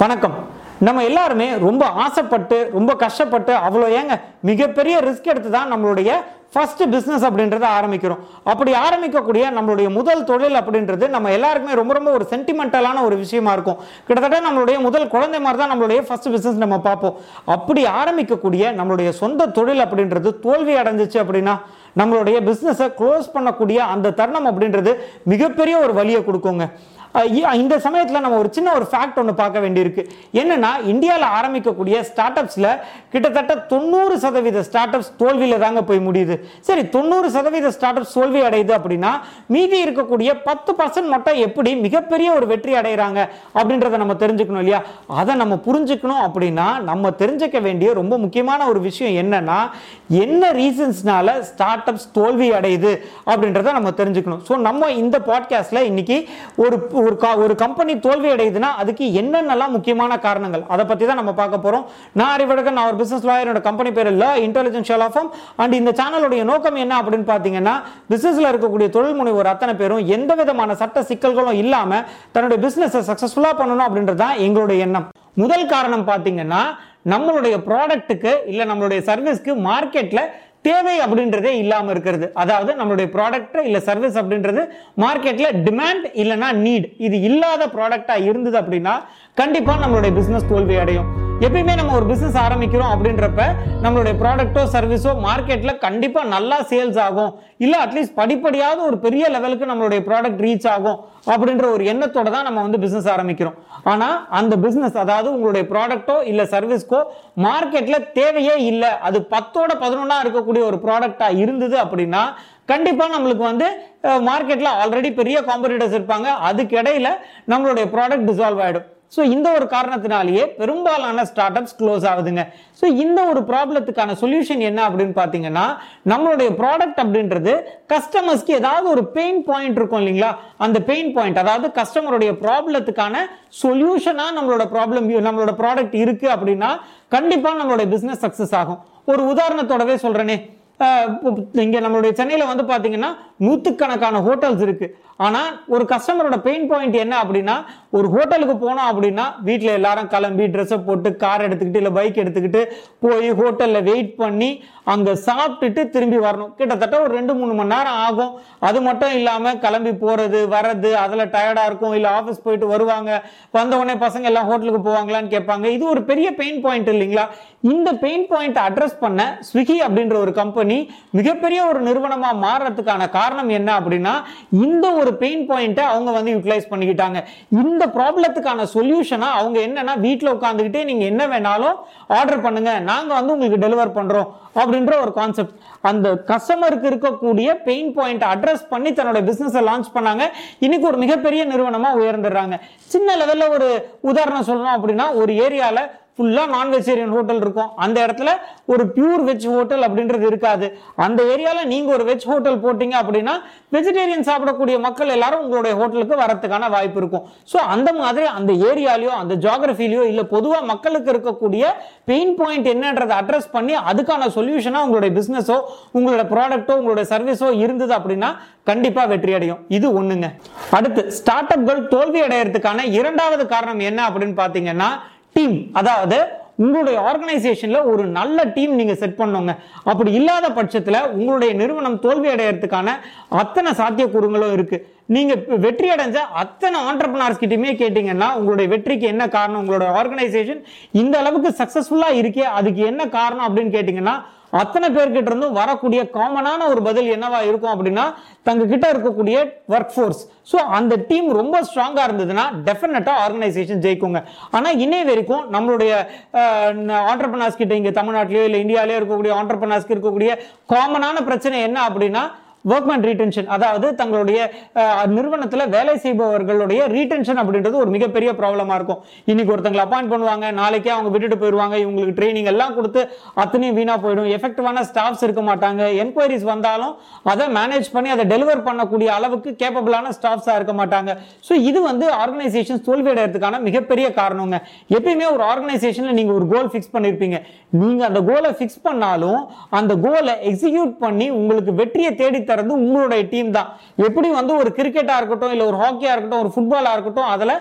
வணக்கம். நம்ம எல்லாருமே ரொம்ப ஆசைப்பட்டு ரொம்ப கஷ்டப்பட்டு அவ்வளோ ஏங்க மிகப்பெரிய ரிஸ்க் எடுத்து தான் நம்மளுடைய ஃபர்ஸ்ட் பிஸ்னஸ் அப்படின்றத ஆரம்பிக்கிறோம். அப்படி ஆரம்பிக்கக்கூடிய நம்மளுடைய முதல் தொழில் அப்படின்றது நம்ம எல்லாருக்குமே ரொம்ப ரொம்ப ஒரு சென்டிமெண்டலான ஒரு விஷயமா இருக்கும். கிட்டத்தட்ட நம்மளுடைய முதல் குழந்தை மாதிரி தான் நம்மளுடைய ஃபர்ஸ்ட் பிஸ்னஸ் நம்ம பார்ப்போம். அப்படி ஆரம்பிக்கக்கூடிய நம்மளுடைய சொந்த தொழில் அப்படின்றது தோல்வி அடைஞ்சிச்சு அப்படின்னா நம்மளுடைய பிஸ்னஸை க்ளோஸ் பண்ணக்கூடிய அந்த தருணம் அப்படின்றது மிகப்பெரிய ஒரு வழியை கொடுக்குங்க. இந்த சமயத்தில் நம்ம ஒரு சின்ன ஒரு ஃபேக்ட் ஒன்று பார்க்க வேண்டியிருக்கு. என்னென்னா இந்தியாவில் ஆரம்பிக்கக்கூடிய ஸ்டார்ட் அப்ஸில் கிட்டத்தட்ட தொண்ணூறு சதவீத ஸ்டார்ட் அப்ஸ் தோல்வியில் தாங்க போய் முடியுது. சரி தொண்ணூறு சதவீத ஸ்டார்ட் அப்ஸ் தோல்வி அடையுது அப்படின்னா மீதி இருக்கக்கூடிய பத்து பர்சன்ட் மட்டும் எப்படி மிகப்பெரிய ஒரு வெற்றி அடைகிறாங்க அப்படின்றத நம்ம தெரிஞ்சுக்கணும் இல்லையா? அதை நம்ம புரிஞ்சுக்கணும் அப்படின்னா நம்ம தெரிஞ்சுக்க வேண்டிய ரொம்ப முக்கியமான ஒரு விஷயம் என்னன்னா என்ன ரீசன்ஸ்னால ஸ்டார்ட் அப்ஸ் தோல்வி அடையுது அப்படின்றத நம்ம தெரிஞ்சுக்கணும். ஸோ நம்ம இந்த பாட்காஸ்ட்டில் இன்னைக்கு ஒரு ஒரு க- ஒரு கம்பெனி தோல்வி அடையுதுன்னா அதுக்கு என்னென்னலாம் முக்கியமான காரணங்கள்? அதை பத்தி தான் நம்ம பார்க்க போறோம். நான் அறிவடகன் நான் ஒரு பிசினஸ் லாயர் என்னோட கம்பெனி பேர் இல்லை இன்டெலிஜென்ஸ் ஆஃபம் அண்ட் இந்த சேனலுடைய நோக்கம் என்ன அப்படின்னு பார்த்தீங்கன்னா பிசினஸ்ல இருக்கக்கூடிய தொழில் முனைவோர் அத்தனை பேரும் எந்த விதமான சட்ட சிக்கல்களும் இல்லாமல் தன்னுடைய பிஸ்னஸை சக்ஸஸ்ஃபுல்லாக பண்ணணும் அப்படின்றது தான் எங்களுடைய எண்ணம். முதல் காரணம் பார்த்தீங்கன்னா நம்மளுடைய ப்ராடக்ட்டுக்கு இல்லை நம்மளுடைய சர்வீஸ்க்கு மார்க்கெட்டில் தேவை அப்படின்றதே இல்லாம இருக்கிறது. அதாவது நம்மளுடைய ப்ராடக்ட் இல்ல சர்வீஸ் அப்படின்றது மார்க்கெட்ல டிமாண்ட் இல்லனா நீட் இது இல்லாத ப்ராடக்டாக இருந்தது அப்படின்னா கண்டிப்பா நம்மளுடைய பிசினஸ் தோல்வி அடையும் எப்பயுமே நம்ம ஒரு பிஸ்னஸ் ஆரம்பிக்கிறோம் அப்படின்றப்ப நம்மளுடைய ப்ராடக்ட்டோ சர்வீஸோ மார்க்கெட்டில் கண்டிப்பாக நல்லா சேல்ஸ் ஆகும். இல்லை அட்லீஸ்ட் படிப்படியாவது ஒரு பெரிய லெவலுக்கு நம்மளுடைய ப்ராடக்ட் ரீச் ஆகும் அப்படின்ற ஒரு எண்ணத்தோட தான் நம்ம வந்து பிஸ்னஸ் ஆரம்பிக்கிறோம். ஆனால் அந்த பிஸ்னஸ் அதாவது உங்களுடைய ப்ராடக்ட்டோ இல்லை சர்வீஸ்க்கோ மார்க்கெட்டில் தேவையே இல்லை. அது பத்தோட பதினொன்னா இருக்கக்கூடிய ஒரு ப்ராடக்டாக இருந்தது அப்படின்னா கண்டிப்பாக நம்மளுக்கு வந்து மார்க்கெட்டில் ஆல்ரெடி பெரிய காம்படிட்டர்ஸ் இருப்பாங்க. அதுக்கு இடையில நம்மளுடைய ப்ராடக்ட் டிசால்வ் ஆகிடும் ஸோ இந்த ஒரு காரணத்தினாலேயே பெரும்பாலான ஸ்டார்ட் அப்ஸ் க்ளோஸ் ஆகுதுங்க. ஸோ இந்த ஒரு ப்ராப்ளத்துக்கான சொல்யூஷன் என்ன அப்படின்னு பார்த்தீங்கன்னா நம்மளுடைய ப்ராடக்ட் அப்படின்றது கஸ்டமர்ஸ்க்கு ஏதாவது ஒரு பெயின் பாயிண்ட் இருக்கும் இல்லைங்களா? அந்த பெயின் பாயிண்ட் அதாவது கஸ்டமருடைய ப்ராப்ளத்துக்கான சொல்யூஷனாக நம்மளோட ப்ராப்ளம் நம்மளோட ப்ராடக்ட் இருக்குது அப்படின்னா கண்டிப்பாக நம்மளுடைய பிஸ்னஸ் சக்ஸஸ் ஆகும். ஒரு உதாரணத்தோடவே சொல்கிறேனே இங்கே நம்மளுடைய சென்னையில் வந்து பார்த்தீங்கன்னா நூற்றுக்கணக்கான ஹோட்டல்ஸ் இருக்குது ஆனால் ஒரு கஸ்டமரோட பெயின் பாயிண்ட் என்ன அப்படின்னா ஒரு ஹோட்டலுக்கு போனோம் அப்படின்னா வீட்டில் எல்லாரும் கிளம்பி ட்ரெஸ்ஸை போட்டு கார் எடுத்துக்கிட்டு இல்லை பைக் எடுத்துக்கிட்டு போய் ஹோட்டலில் வெயிட் பண்ணி அங்கே சாப்பிட்டுட்டு திரும்பி வரணும். கிட்டத்தட்ட ஒரு ரெண்டு மூணு மணி நேரம் ஆகும். அது மட்டும் இல்லாமல் கிளம்பி போகிறது வர்றது அதில் டயர்டாக இருக்கும். இல்லை ஆஃபீஸ் போயிட்டு வருவாங்க. வந்த உடனே பசங்க எல்லாம் ஹோட்டலுக்கு போவாங்களான்னு கேட்பாங்க. இது ஒரு பெரிய பெயின் பாயிண்ட் இல்லைங்களா? இந்த பெயின் பாயிண்ட் அட்ரஸ் பண்ண ஸ்விக்கி அப்படின்ற ஒரு கம்பெனி மிகப்பெரிய ஒரு நிறுவனமாக மாறுறதுக்கான காரணம் என்ன அப்படின்னா இந்த ஒரு பெயின் பாயிண்ட்டை அவங்க வந்து யூட்டிலைஸ் பண்ணிக்கிட்டாங்க. இந்த ப்ராப்ளத்துக்கான சொல்யூஷனாக அவங்க என்னன்னா வீட்டில் உட்காந்துக்கிட்டே நீங்கள் என்ன வேணாலும் ஆர்டர் பண்ணுங்க. நாங்கள் வந்து உங்களுக்கு டெலிவர் பண்ணுறோம் அப்படின்ற ஒரு கான்செப்ட் அந்த கஸ்டமருக்கு இருக்கக்கூடிய பெயின் பாயிண்ட் அட்ரஸ் பண்ணி தன்னோட பிஸ்னஸை லான்ச் பண்ணாங்க. இன்னைக்கு ஒரு மிகப்பெரிய நிறுவனமாக உயர்ந்துடுறாங்க. சின்ன லெவலில் ஒரு உதாரணம் சொல்லணும் அப்படின்னா ஒரு ஏரியாவில் ஃபுல்லாக நான் வெஜிடேரியன் ஹோட்டல் இருக்கும். அந்த இடத்துல ஒரு பியூர் வெஜ் ஹோட்டல் அப்படின்றது இருக்காது. அந்த ஏரியாவில் நீங்கள் ஒரு வெஜ் ஹோட்டல் போட்டிங்க அப்படின்னா வெஜிடேரியன் சாப்பிடக்கூடிய மக்கள் எல்லாரும் உங்களுடைய ஹோட்டலுக்கு வரதுக்கான வாய்ப்பு இருக்கும். ஸோ அந்த மாதிரி அந்த ஏரியாலையோ அந்த ஜியாகிரபிலையோ இல்லை பொதுவாக மக்களுக்கு இருக்கக்கூடிய பெயின் பாயிண்ட் என்னன்றதை அட்ரஸ் பண்ணி அதுக்கான சொல்யூஷனாக உங்களுடைய பிஸ்னஸோ உங்களோட ப்ராடக்ட்டோ உங்களுடைய சர்வீஸோ இருந்தது அப்படின்னா கண்டிப்பாக வெற்றி அடையும். இது ஒன்றுங்க அடுத்து ஸ்டார்ட் அப்கள் தோல்வி அடையிறதுக்கான இரண்டாவது காரணம் என்ன அப்படின்னு பார்த்தீங்கன்னா டீம் அதாவது உங்களுடைய ஆர்கனைசேஷன்ல ஒரு நல்ல டீம் நீங்க செட் பண்ணுங்க அப்படி இல்லாத பட்சத்துல உங்களுடைய நிறுவனம் தோல்வி அடையறதுக்கான அத்தனை சாத்தியக்கூறுகளும் இருக்கு. நீங்க வெற்றி அடைஞ்ச அத்தனை ஆண்டர்பனார்ஸ் கிட்டயுமே கேட்டீங்கன்னா உங்களுடைய வெற்றிக்கு என்ன காரணம்? உங்களோட ஆர்கனைசேஷன் இந்த அளவுக்கு சக்சஸ்ஃபுல்லா இருக்கே அதுக்கு என்ன காரணம் அப்படின்னு கேட்டீங்கன்னா அத்தனை பேர்கிட்ட இருந்தும் வரக்கூடிய காமனான ஒரு பதில் என்னவா இருக்கும் அப்படின்னா தங்க கிட்ட இருக்கக்கூடிய ஒர்க் ஃபோர்ஸ் ஸோ அந்த டீம் ரொம்ப ஸ்ட்ராங்கா இருந்ததுன்னா டெஃபினட்டா ஆர்கனைசேஷன் ஜெயிக்குங்க. ஆனா இன்னை வரைக்கும் நம்மளுடைய ஆண்டர்பனாஸ் கிட்ட இங்க தமிழ்நாட்டிலேயோ இல்ல இந்தியாலயோ இருக்கக்கூடிய ஆண்டர்பனாஸ்க்கு இருக்கக்கூடிய காமனான பிரச்சனை என்ன அப்படின்னா ஒர்க்மேன் ரீடென்ஷன் அதாவது தங்களுடைய நிறுவனத்தில் வேலை செய்பவர்களுடைய ரீடென்ஷன் அப்படின்றது ஒரு மிகப்பெரிய ப்ராப்ளமாக இருக்கும். இன்னைக்கு ஒருத்தங்களை அப்பாயிண்ட் பண்ணுவாங்க நாளைக்கே அவங்க விட்டுட்டு போயிடுவாங்க இவங்களுக்கு ட்ரைனிங் எல்லாம் கொடுத்து அத்தனையும் வீணாக போயிடும். எஃபெக்டிவான ஸ்டாஃப்ஸ் இருக்க மாட்டாங்க. என்கொயரிஸ் வந்தாலும் அதை மேனேஜ் பண்ணி அதை டெலிவர் பண்ணக்கூடிய அளவுக்கு கேப்பபிளான ஸ்டாஃப்ஸாக இருக்க மாட்டாங்க. ஸோ இது வந்து ஆர்கனைசேஷன் தோல்வியடைறதுக்கான மிகப்பெரிய காரணங்க. எப்பயுமே ஒரு ஆர்கனைசேஷனில் நீங்கள் ஒரு கோல் ஃபிக்ஸ் பண்ணியிருப்பீங்க நீங்கள் அந்த கோலை ஃபிக்ஸ் பண்ணாலும் அந்த கோலை எக்ஸிக்யூட் பண்ணி உங்களுக்கு வெற்றியை தேடி தர வர்றது உங்களுடைய டீம் தான். எப்படி வந்து ஒரு கிரிக்கெட்டா இருக்கட்டும் இல்லை ஒரு ஹாக்கியா இருக்கட்டும் ஒரு ஃபுட்பாலா இருக்கட்டும் அதுல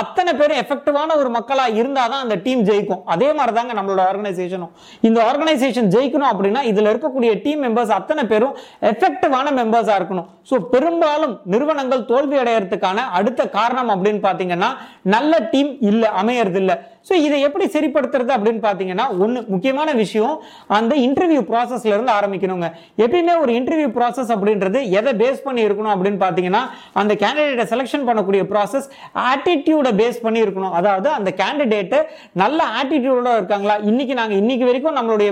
அத்தனை பேரும் எஃபெக்டிவான ஒரு மக்களாக இருந்தால் தான் அந்த டீம் ஜெயிக்கும். அதே மாதிரி தாங்க நம்மளோட ஆர்கனைசேஷனும் இந்த ஆர்கனைசேஷன் ஜெயிக்கணும் அப்படின்னா இதுல இருக்கக்கூடிய டீம் மெம்பர்ஸ் அத்தனை பேரும் எஃபெக்டிவான மெம்பர்ஸாக இருக்கணும். ஸோ பெரும்பாலும் நிறுவனங்கள் தோல்வி அடையறதுக்கான அடுத்த காரணம் அப்படின்னு பார்த்தீங்கன்னா நல்ல டீம் இல்லை அமையறது ஸோ இதை எப்படி சரிப்படுத்துறது அப்படின்னு பார்த்தீங்கன்னா ஒன்று முக்கியமான விஷயம் அந்த இன்டர்வியூ ப்ராசஸ்ல இருந்து ஆரம்பிக்கணுங்க. எப்பயுமே ஒரு இன்டர்வியூ ப்ராசஸ் அப்படின்றது எதை பேஸ் பண்ணி இருக்கணும் அப்படின்னு பார்த்தீங்கன்னா அந்த கேண்டிடேட்டை செலெக்ஷன் பண்ணக்கூடிய ப்ராசஸ் ஆட்டிடியூடை பேஸ் பண்ணி இருக்கணும். அதாவது அந்த கேண்டிடேட்டு நல்ல ஆட்டிடியூடோட இருக்காங்களா? இன்னைக்கு நாங்கள் இன்னைக்கு வரைக்கும் நம்மளுடைய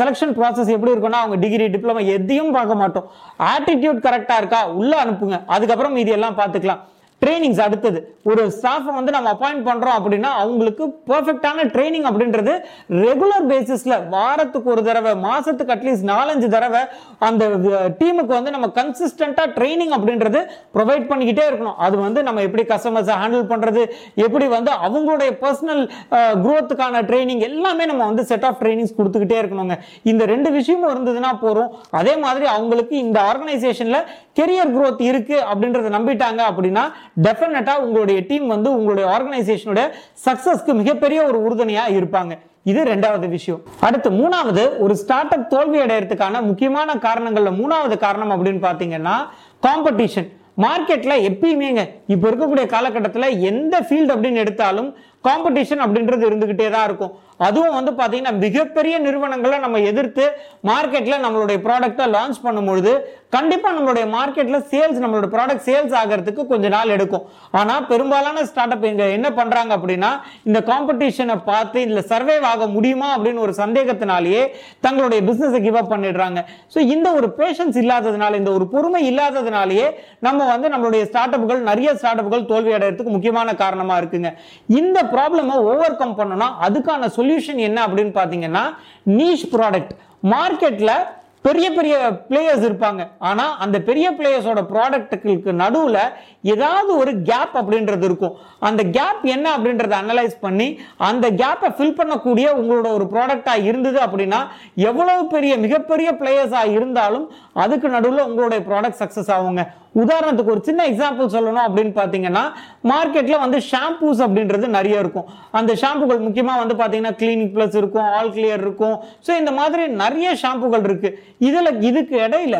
செலெக்ஷன் ப்ராசஸ் எப்படி இருக்கும்னா அவங்க டிகிரி டிப்ளமா எதையும் பார்க்க மாட்டோம். ஆட்டிடியூட் கரெக்டாக இருக்கா? உள்ளே அனுப்புங்க. அதுக்கப்புறம் மீதி எல்லாம் பார்த்துக்கலாம். ட்ரைனிங்ஸ் அடுத்தது. ஒரு ஸ்டாஃபை வந்து நம்ம அப்பாயிண்ட் பண்ணுறோம் அப்படின்னா அவங்களுக்கு பர்ஃபெக்டான ட்ரைனிங் அப்படின்றது ரெகுலர் பேசிஸில் வாரத்துக்கு ஒரு தடவை மாதத்துக்கு அட்லீஸ்ட் நாலஞ்சு தடவை அந்த டீமுக்கு வந்து நம்ம கன்சிஸ்டண்டாக ட்ரைனிங் அப்படின்றது ப்ரொவைட் பண்ணிக்கிட்டே இருக்கணும். அது வந்து நம்ம எப்படி கஸ்டமர்ஸை ஹேண்டில் பண்ணுறது எப்படி வந்து அவங்களுடைய பர்சனல் க்ரோத்துக்கான ட்ரைனிங் எல்லாமே நம்ம வந்து செட் ஆஃப் ட்ரைனிங்ஸ் கொடுத்துக்கிட்டே இருக்கணுங்க. இந்த ரெண்டு விஷயமும் இருந்ததுன்னா போகிறோம் அதே மாதிரி அவங்களுக்கு இந்த ஆர்கனைசேஷனில் கெரியர் க்ரோத் இருக்குது அப்படின்றத நம்பிட்டாங்க அப்படின்னா டெஃபினட்டாக உங்களுடைய டீம் வந்து உங்களுடைய ஆர்கனைசேஷனுடைய சக்ஸஸ்க்கு மிகப்பெரிய ஒரு உறுதுணையா இருப்பாங்க. இது ரெண்டாவது விஷயம். அடுத்து மூணாவது ஒரு ஸ்டார்ட் அப் தோல்வி அடையறதுக்கான முக்கியமான காரணங்கள்ல மூணாவது காரணம் அப்படின்னு பார்த்தீங்கன்னா காம்படிஷன் மார்க்கெட்ல எப்பயுமேங்க இப்போ இருக்கக்கூடிய காலகட்டத்துல எந்த ஃபீல்டு அப்படின்னு எடுத்தாலும் காம்படிஷன் அப்படின்றது இருந்துக்கிட்டே தான் இருக்கும். அதுவும் வந்து பார்த்தீங்கன்னா மிகப்பெரிய நிறுவனங்களை நம்ம எதிர்த்து மார்க்கெட்டில் நம்மளுடைய ப்ராடக்ட்டை லான்ச் பண்ணும்பொழுது கண்டிப்பாக நம்மளுடைய மார்க்கெட்டில் சேல்ஸ் நம்மளோட ப்ராடக்ட் சேல்ஸ் ஆகிறதுக்கு கொஞ்ச நாள் எடுக்கும். ஆனால் பெரும்பாலான ஸ்டார்ட் அப் இங்கே என்ன பண்ணுறாங்க அப்படின்னா இந்த காம்படிஷனை பார்த்து இதில் சர்வைவ் ஆக முடியுமா அப்படின்னு ஒரு சந்தேகத்தினாலேயே தங்களுடைய பிஸ்னஸை கிவ் அப் பண்ணிடுறாங்க. ஸோ இந்த ஒரு பேஷன்ஸ் இல்லாததுனால இந்த ஒரு பொறுமை இல்லாததுனாலேயே நம்ம வந்து நம்மளுடைய ஸ்டார்ட் அப்புகள் நிறைய ஸ்டார்ட் அப்புகள் தோல்வி அடைகிறதுக்கு முக்கியமான காரணமாக இருக்குங்க. இந்த ப்ராப்ளமை ஓவர் கம் பண்ணணும்னா அதுக்கான சொல்யூஷன் என்ன அப்படின்னு பார்த்தீங்கன்னா நீஷ் ப்ராடக்ட் மார்க்கெட்டில் பெரிய பெரிய பிளேயர்ஸ் இருப்பாங்க. ஆனால் அந்த பெரிய பிளேயர்ஸோட ப்ராடக்ட்டுகளுக்கு நடுவில் ஏதாவது ஒரு கேப் அப்படின்றது இருக்கும். அந்த கேப் என்ன அப்படின்றத அனலைஸ் பண்ணி அந்த கேப்பை ஃபில் பண்ணக்கூடிய உங்களோட ஒரு ப்ராடக்டாக இருந்தது அப்படின்னா எவ்வளவு பெரிய மிகப்பெரிய பிளேயர்ஸாக இருந்தாலும் அதுக்கு நடுவில் உங்களுடைய ப்ராடக்ட் சக்ஸஸ் ஆகுங்க. உதாரணத்துக்கு ஒரு சின்ன எக்ஸாம்பிள் சொல்லணும் அப்படின்னு பார்த்தீங்கன்னா மார்க்கெட்டில் வந்து ஷாம்பூஸ் அப்படின்றது நிறைய இருக்கும். அந்த ஷாம்புகள் முக்கியமாக வந்து பார்த்தீங்கன்னா கிளினிக் ப்ளஸ் இருக்கும் ஆல் கிளியர் இருக்கும். ஸோ இந்த மாதிரி நிறைய ஷாம்புகள் இருக்குது இதில் இதுக்கு இடையில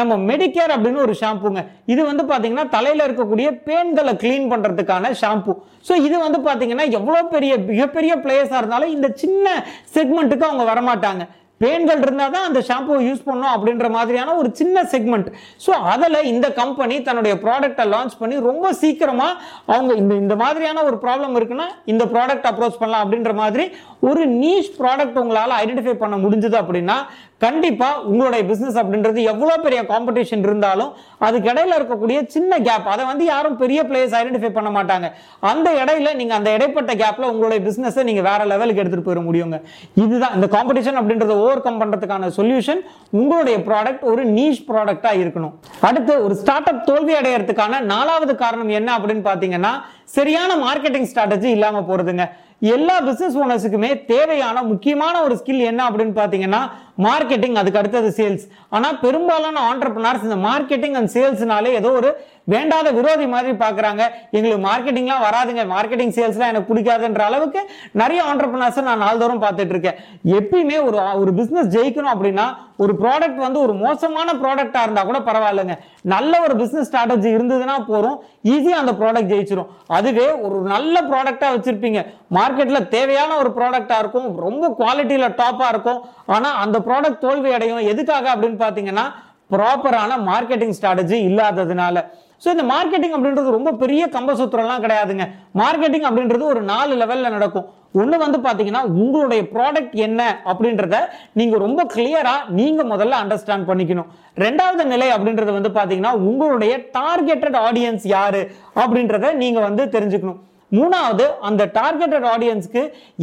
நம்ம மெடிக்கேர் அப்படின்னு ஒரு ஷாம்புங்க இது வந்து பார்த்தீங்கன்னா தலையில் இருக்கக்கூடிய பேன்களை க்ளீன் பண்ணுறதுக்கான ஷாம்பு ஸோ இது வந்து பார்த்தீங்கன்னா எவ்வளோ பெரிய மிகப்பெரிய பிளேயர்ஸாக இருந்தாலும் இந்த சின்ன செக்மெண்ட்டுக்கு அவங்க வரமாட்டாங்க. பெயின்கள் இருந்தால் தான் அந்த ஷாம்புவை யூஸ் பண்ணோம் அப்படின்ற மாதிரியான ஒரு சின்ன செக்மெண்ட் ஸோ அதில் இந்த கம்பெனி தன்னுடைய ப்ராடக்டை லான்ச் பண்ணி ரொம்ப சீக்கிரமாக அவங்க இந்த இந்த மாதிரியான ஒரு ப்ராப்ளம் இருக்குன்னா இந்த ப்ராடக்ட் அப்ரோச் பண்ணலாம் அப்படின்ற மாதிரி ஒரு நீஷ் ப்ராடக்ட் உங்களால் ஐடென்டிஃபை பண்ண முடிஞ்சது அப்படின்னா கண்டிப்பாக உங்களுடைய பிஸ்னஸ் அப்படின்றது எவ்வளோ பெரிய காம்படிஷன் இருந்தாலும் அதுக்கு இடையில இருக்கக்கூடிய சின்ன கேப் அதை வந்து யாரும் பெரிய பிளேயர்ஸ் ஐடென்டிஃபை பண்ண மாட்டாங்க. அந்த இடையில நீங்கள் அந்த இடைப்பட்ட கேப்பில் உங்களுடைய பிஸ்னஸை நீங்கள் வேற லெவலுக்கு எடுத்துகிட்டு போயிட முடியுங்க. இதுதான் இந்த காம்படிஷன் அப்படின்றத ஓவர் கம் பண்ணுறதுக்கான சொல்யூஷன் உங்களுடைய ப்ராடக்ட் ஒரு நீஷ் ப்ராடக்டாக இருக்கணும். அடுத்து ஒரு ஸ்டார்ட் அப் தோல்வி அடையறதுக்கான நாலாவது காரணம் என்ன அப்படின்னு பார்த்தீங்கன்னா சரியான மார்க்கெட்டிங் ஸ்ட்ராட்டஜி இல்லாமல் போகிறதுங்க எல்லா பிசினஸ் ஓனர்ஸுக்குமே தேவையான முக்கியமான ஒரு ஸ்கில் என்ன அப்படின்னு பார்த்தீங்கன்னா மார்க்கெட்டிங் அதுக்கு அடுத்தது சேல்ஸ் ஆனால் பெரும்பாலான ஆண்டர்பனர்ஸ் இந்த மார்க்கெட்டிங் அண்ட் சேல்ஸ்னாலே ஏதோ ஒரு வேண்டாத விரோதி மாதிரி பார்க்குறாங்க. எங்களுக்கு மார்க்கெட்டிங்லாம் வராதுங்க. மார்க்கெட்டிங் சேல்ஸ்லாம் எனக்கு பிடிக்காதுன்ற அளவுக்கு நிறைய ஆண்டர்பனர்ஸ் நான் நாள்தோறும் பார்த்துட்டு இருக்கேன். எப்பயுமே ஒரு ஒரு பிஸ்னஸ் ஜெயிக்கணும் அப்படின்னா ஒரு ப்ராடக்ட் வந்து ஒரு மோசமான ப்ராடக்டாக இருந்தால் கூட பரவாயில்லைங்க. நல்ல ஒரு பிஸ்னஸ் ஸ்ட்ராட்டஜி இருந்ததுன்னா போகிறோம் ஈஸியாக அந்த ப்ராடக்ட் ஜெயிச்சிரும். அதுவே ஒரு நல்ல ப்ராடக்டாக வச்சுருப்பீங்க. மார்க்கெட்டில் தேவையான ஒரு ப்ராடக்டாக இருக்கும். ரொம்ப குவாலிட்டியில் டாப்பாக இருக்கும். ஆனால் அந்த ப்ராடக்ட் தோல்வி அடையும். எதுக்காக அப்படின்னு பார்த்தீங்கன்னா ப்ராப்பரான மார்க்கெட்டிங் ஸ்ட்ராட்டஜி இல்லாததுனால. ஸோ இந்த மார்க்கெட்டிங் அப்படின்றது ரொம்ப பெரிய கம்பசூத்திரம்லாம் கிடையாதுங்க. மார்க்கெட்டிங் அப்படின்றது ஒரு நாலு லெவலில் நடக்கும். ஒன்று வந்து பார்த்தீங்கன்னா உங்களுடைய ப்ராடக்ட் என்ன அப்படின்றத நீங்கள் ரொம்ப கிளியராக நீங்கள் முதல்ல அண்டர்ஸ்டாண்ட் பண்ணிக்கணும். ரெண்டாவது நிலை அப்படின்றது வந்து பார்த்தீங்கன்னா உங்களுடைய டார்கெட்டட் ஆடியன்ஸ் யாரு அப்படின்றத நீங்கள் வந்து தெரிஞ்சுக்கணும். மூணாவது அந்த டார்கெட்டட் ஆடியன்ஸ்க்கு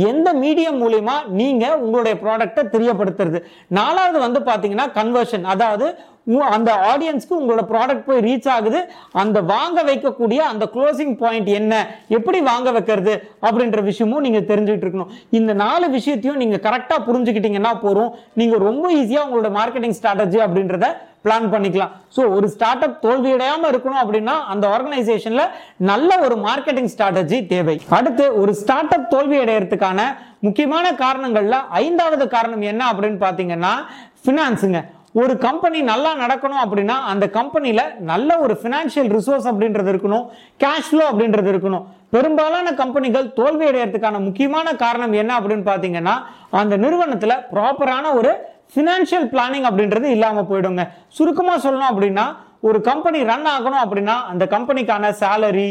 எந்த மீடியம் மூலயமா நீங்கள் உங்களுடைய ப்ராடக்டை தெரியப்படுத்துறது. நாலாவது வந்து பார்த்தீங்கன்னா கன்வர்ஷன் அதாவது அந்த ஆடியன்ஸ்க்கு உங்களோட ப்ராடக்ட் போய் ரீச் ஆகுது. அந்த வாங்க வைக்கக்கூடிய அந்த க்ளோசிங் பாயிண்ட் என்ன? எப்படி வாங்க வைக்கிறது? அப்படின்ற விஷயமும் நீங்கள் தெரிஞ்சுக்கிட்டு இருக்கணும். இந்த நாலு விஷயத்தையும் நீங்கள் கரெக்டாக புரிஞ்சுக்கிட்டீங்கன்னா போறோம் நீங்கள் ரொம்ப ஈஸியாக உங்களோட மார்க்கெட்டிங் ஸ்ட்ராட்டஜி அப்படின்றத பிளான் பண்ணிக்கலாம். ஸோ ஒரு ஸ்டார்ட் அப் தோல்வியடையாமல் இருக்கணும் அப்படின்னா அந்த ஆர்கனைசேஷனில் நல்ல ஒரு மார்க்கெட்டிங் ஸ்ட்ராட்டஜி தேவை. அடுத்து ஒரு ஸ்டார்ட் அப் தோல்வியடைகிறதுக்கான முக்கியமான காரணங்களில் ஐந்தாவது காரணம் என்ன அப்படின்னு பார்த்தீங்கன்னா ஃபினான்ஸுங்க ஒரு கம்பெனி நல்லா நடக்கணும் அப்படின்னா அந்த கம்பெனியில் நல்ல ஒரு ஃபினான்ஷியல் ரிசோர்ஸ் அப்படின்றது இருக்கணும் கேஷ் ஃப்ளோ அப்படின்றது இருக்கணும். பெரும்பாலான கம்பெனிகள் தோல்வி அடையிறதுக்கான முக்கியமான காரணம் என்ன அப்படின்னு பார்த்தீங்கன்னா அந்த நிறுவனத்தில் ப்ராப்பரான ஒரு ஃபினான்ஷியல் பிளானிங் அப்படின்றது இல்லாமல் போயிடுங்க. சுருக்கமாக சொல்லணும் அப்படின்னா ஒரு கம்பெனி ரன் ஆகணும் அப்படின்னா அந்த கம்பெனிக்கான சேலரி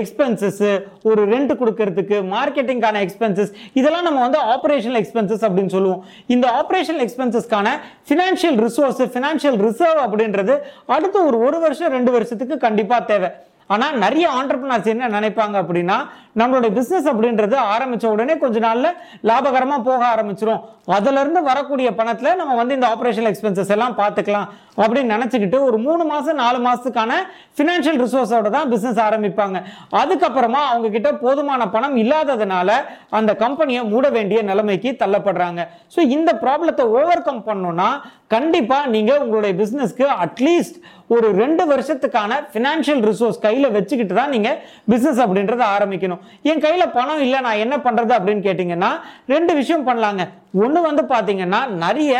எக்ஸ்பென்சஸ்ஸு ஒரு ரெண்ட் கொடுக்கறதுக்கு மார்க்கெட்டிங்கான எக்ஸ்பென்சஸ் இதெல்லாம் நம்ம வந்து ஆப்ரேஷனல் எக்ஸ்பென்சஸ் அப்படின்னு சொல்லுவோம். இந்த ஆப்ரேஷனல் எக்ஸ்பென்சஸ்க்கான ஃபினான்ஷியல் ரிசோர்ஸ் ஃபினான்ஷியல் ரிசர்வ் அப்படின்றது அடுத்த ஒரு ஒரு வருஷம் ரெண்டு வருஷத்துக்கு கண்டிப்பாக தேவை. ஆனால் நிறைய ஆண்டர்பிரினர்ஸ் என்ன நினைப்பாங்க அப்படின்னா நம்மளுடைய பிஸ்னஸ் அப்படின்றது ஆரம்பித்த உடனே கொஞ்ச நாளில் லாபகரமாக போக ஆரம்பிச்சிடும் அதிலிருந்து வரக்கூடிய பணத்தில் நம்ம வந்து இந்த ஆப்ரேஷனல் எக்ஸ்பென்சஸ் எல்லாம் பார்த்துக்கலாம் அப்படின்னு நினச்சிக்கிட்டு ஒரு மூணு மாதம் நாலு மாதத்துக்கான ஃபினான்ஷியல் ரிசோர்ஸோட தான் பிஸ்னஸ் ஆரம்பிப்பாங்க. அதுக்கப்புறமா அவங்க கிட்ட போதுமான பணம் இல்லாததுனால அந்த கம்பெனியை மூட வேண்டிய நிலைமைக்கு தள்ளப்படுறாங்க. ஸோ இந்த ப்ராப்ளத்தை ஓவர் கம் பண்ணணும்னா கண்டிப்பாக நீங்கள் உங்களுடைய பிஸ்னஸ்க்கு அட்லீஸ்ட் ஒரு ரெண்டு வருஷத்துக்கான ஃபினான்ஷியல் ரிசோர்ஸ் கையில் வச்சுக்கிட்டு தான் நீங்க பிசினஸ் அப்படின்றத ஆரம்பிக்கணும். என் கையில் பணம் இல்லை நான் என்ன பண்றது அப்படின்னு கேட்டீங்கன்னா ரெண்டு விஷயம் பண்ணலாங்க. ஒன்று வந்து பார்த்தீங்கன்னா நிறைய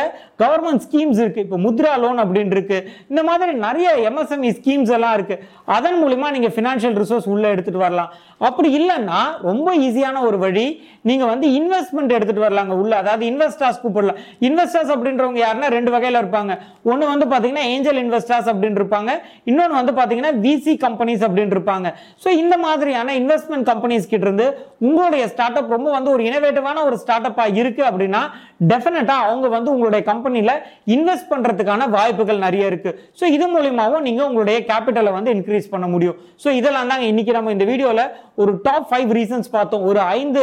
கவர்மெண்ட் ஸ்கீம்ஸ் இருக்குது இப்போ முத்ரா லோன் அப்படின்னு இருக்குது இந்த மாதிரி நிறைய எம்எஸ்எம்இ ஸ்கீம்ஸ் எல்லாம் இருக்குது அதன் மூலிமா நீங்கள் ஃபினான்ஷியல் ரிசோர்ஸ் உள்ளே எடுத்துகிட்டு வரலாம். அப்படி இல்லைன்னா ரொம்ப ஈஸியான ஒரு வழி நீங்கள் வந்து இன்வெஸ்ட்மெண்ட் எடுத்துகிட்டு வரலாங்க உள்ளே. அதாவது இன்வெஸ்டர்ஸ் கூப்பிடலாம். இன்வெஸ்டர்ஸ் அப்படின்றவங்க யாருன்னா ரெண்டு வகையில் இருப்பாங்க. ஒன்று வந்து பார்த்தீங்கன்னா ஏஞ்சல் இன்வெஸ்டர்ஸ் அப்படின்னு இருப்பாங்க. இன்னொன்று வந்து பார்த்தீங்கன்னா விசி கம்பெனிஸ் அப்படின்னு இருப்பாங்க. ஸோ இந்த மாதிரியான இன்வெஸ்ட்மெண்ட் கம்பெனிஸ் கிட்ட இருந்து உங்களுடைய ஸ்டார்ட் அப் ரொம்ப வந்து ஒரு இனோவேட்டிவான ஒரு ஸ்டார்ட் அப்பாக இருக்குது அப்படின்னா டெஃபினட்டா அவங்க வந்து உங்களுடைய கம்பெனியில இன்வெஸ்ட் பண்றதுக்கான வாய்ப்புகள் நிறைய இருக்கு. ஸோ இது மூலியமாகவும் நீங்க உங்களுடைய கேபிட்டலை வந்து இன்க்ரீஸ் பண்ண முடியும். ஸோ இதெல்லாம் தாங்க இன்னைக்கு நம்ம இந்த வீடியோல ஒரு டாப் ஃபைவ் ரீசன்ஸ் பார்த்தோம். ஒரு ஐந்து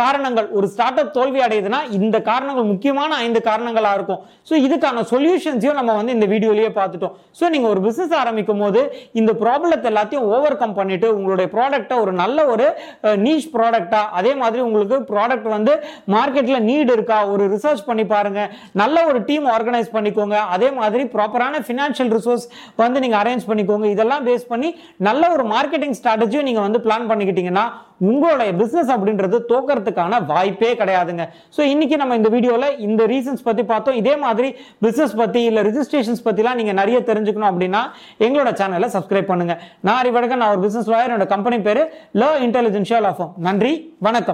காரணங்கள். ஒரு ஸ்டார்ட் அப் தோல்வி அடையுதுன்னா இந்த காரணங்கள் முக்கியமான ஐந்து காரணங்களா இருக்கும். ஸோ இதுக்கான சொல்யூஷன்ஸையும் நம்ம வந்து இந்த வீடியோலயே பார்த்துட்டோம். ஸோ நீங்க ஒரு பிசினஸ் ஆரம்பிக்கும் போது இந்த ப்ராப்ளத்தை எல்லாத்தையும் ஓவர் கம் பண்ணிட்டு உங்களுடைய ப்ராடக்டை ஒரு நல்ல ஒரு நீஷ் ப்ராடக்டா அதே மாதிரி உங்களுக்கு ப்ராடக்ட் வந்து மார்க்கெட்ல நீடு இருக்கா? ஒரு ரிசர்ச் பண்ணி பாருங்க. நல்ல ஒரு டீம் ஆர்கனைஸ் பண்ணிக்கோங்க. அதே மாதிரி ப்ராப்பரான ஃபினான்ஷியல் ரிசோர்ஸ் வந்து நீங்க அரேஞ்ச் பண்ணிக்கோங்க. இதெல்லாம் பேஸ் பண்ணி நல்ல ஒரு மார்க்கெட்டிங் ஸ்ட்ராட்டஜியும் நீங்க வந்து பிளான் பண்ணிக்கிட்டீங்கன்னா உங்களுடைய பிசினஸ் அப்படின்றது தோக்கறதுக்கான வாய்ப்பே கிடையாதுங்க. ஸோ இன்னைக்கு நம்ம இந்த வீடியோல இந்த ரீசன்ஸ் பத்தி பார்த்தோம். இதே மாதிரி பிசினஸ் பத்தி இல்ல ரிஜிஸ்ட்ரேஷன்ஸ் பத்திலாம் நீங்க நிறைய தெரிஞ்சுக்கணும் அப்படின்னா எங்களோட சேனலை சப்ஸ்கிரைப் பண்ணுங்க. நான் அறிவழகன் நான் ஒரு பிசினஸ் லாயர் என்னோட கம்பெனி பேரு லோ இன்டெலிஜென்ஷியல் ஆஃபம் நன்றி வணக்கம்.